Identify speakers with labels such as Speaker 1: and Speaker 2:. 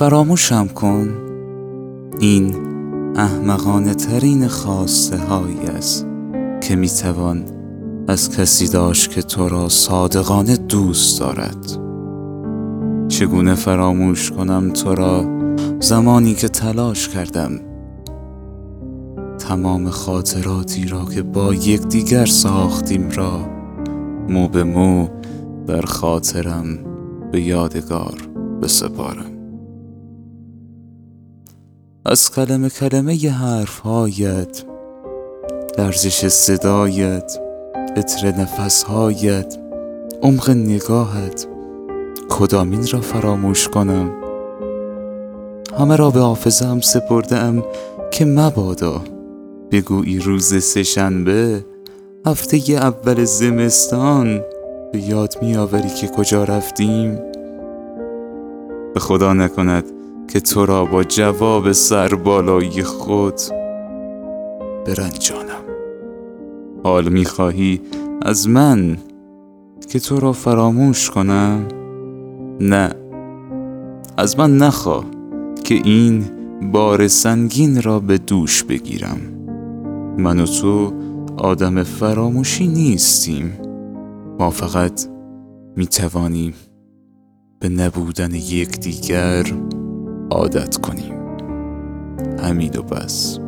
Speaker 1: فراموشم کن. این احمقانه ترین خواسته هایی است که می‌توان از کسی داشت که تو را صادقانه دوست دارد. چگونه فراموش کنم تو را زمانی که تلاش کردم؟ تمام خاطراتی را که با یکدیگر ساختیم را مو به مو در خاطرم به یادگار بسپارم. از کلمه کلمه ی حرفهایت لرزش صدایت عطر نفسهایت عمق نگاهت کدامین را فراموش کنم؟ همه را به حافظم سپردم که مبادا بگویی روز سهشنبه هفته اول زمستان به یاد میآوری که کجا رفتیم؟ به خدا نکند که تو را با جواب سربالایی خود برنجانم. حال می‌خواهی از من که تو را فراموش کنم؟ نه. از من نخواه که این بار سنگین را به دوش بگیرم. من و تو آدم فراموشی نیستیم. ما فقط می توانیم به نبودن یکدیگر عادت کنیم. همین و بس.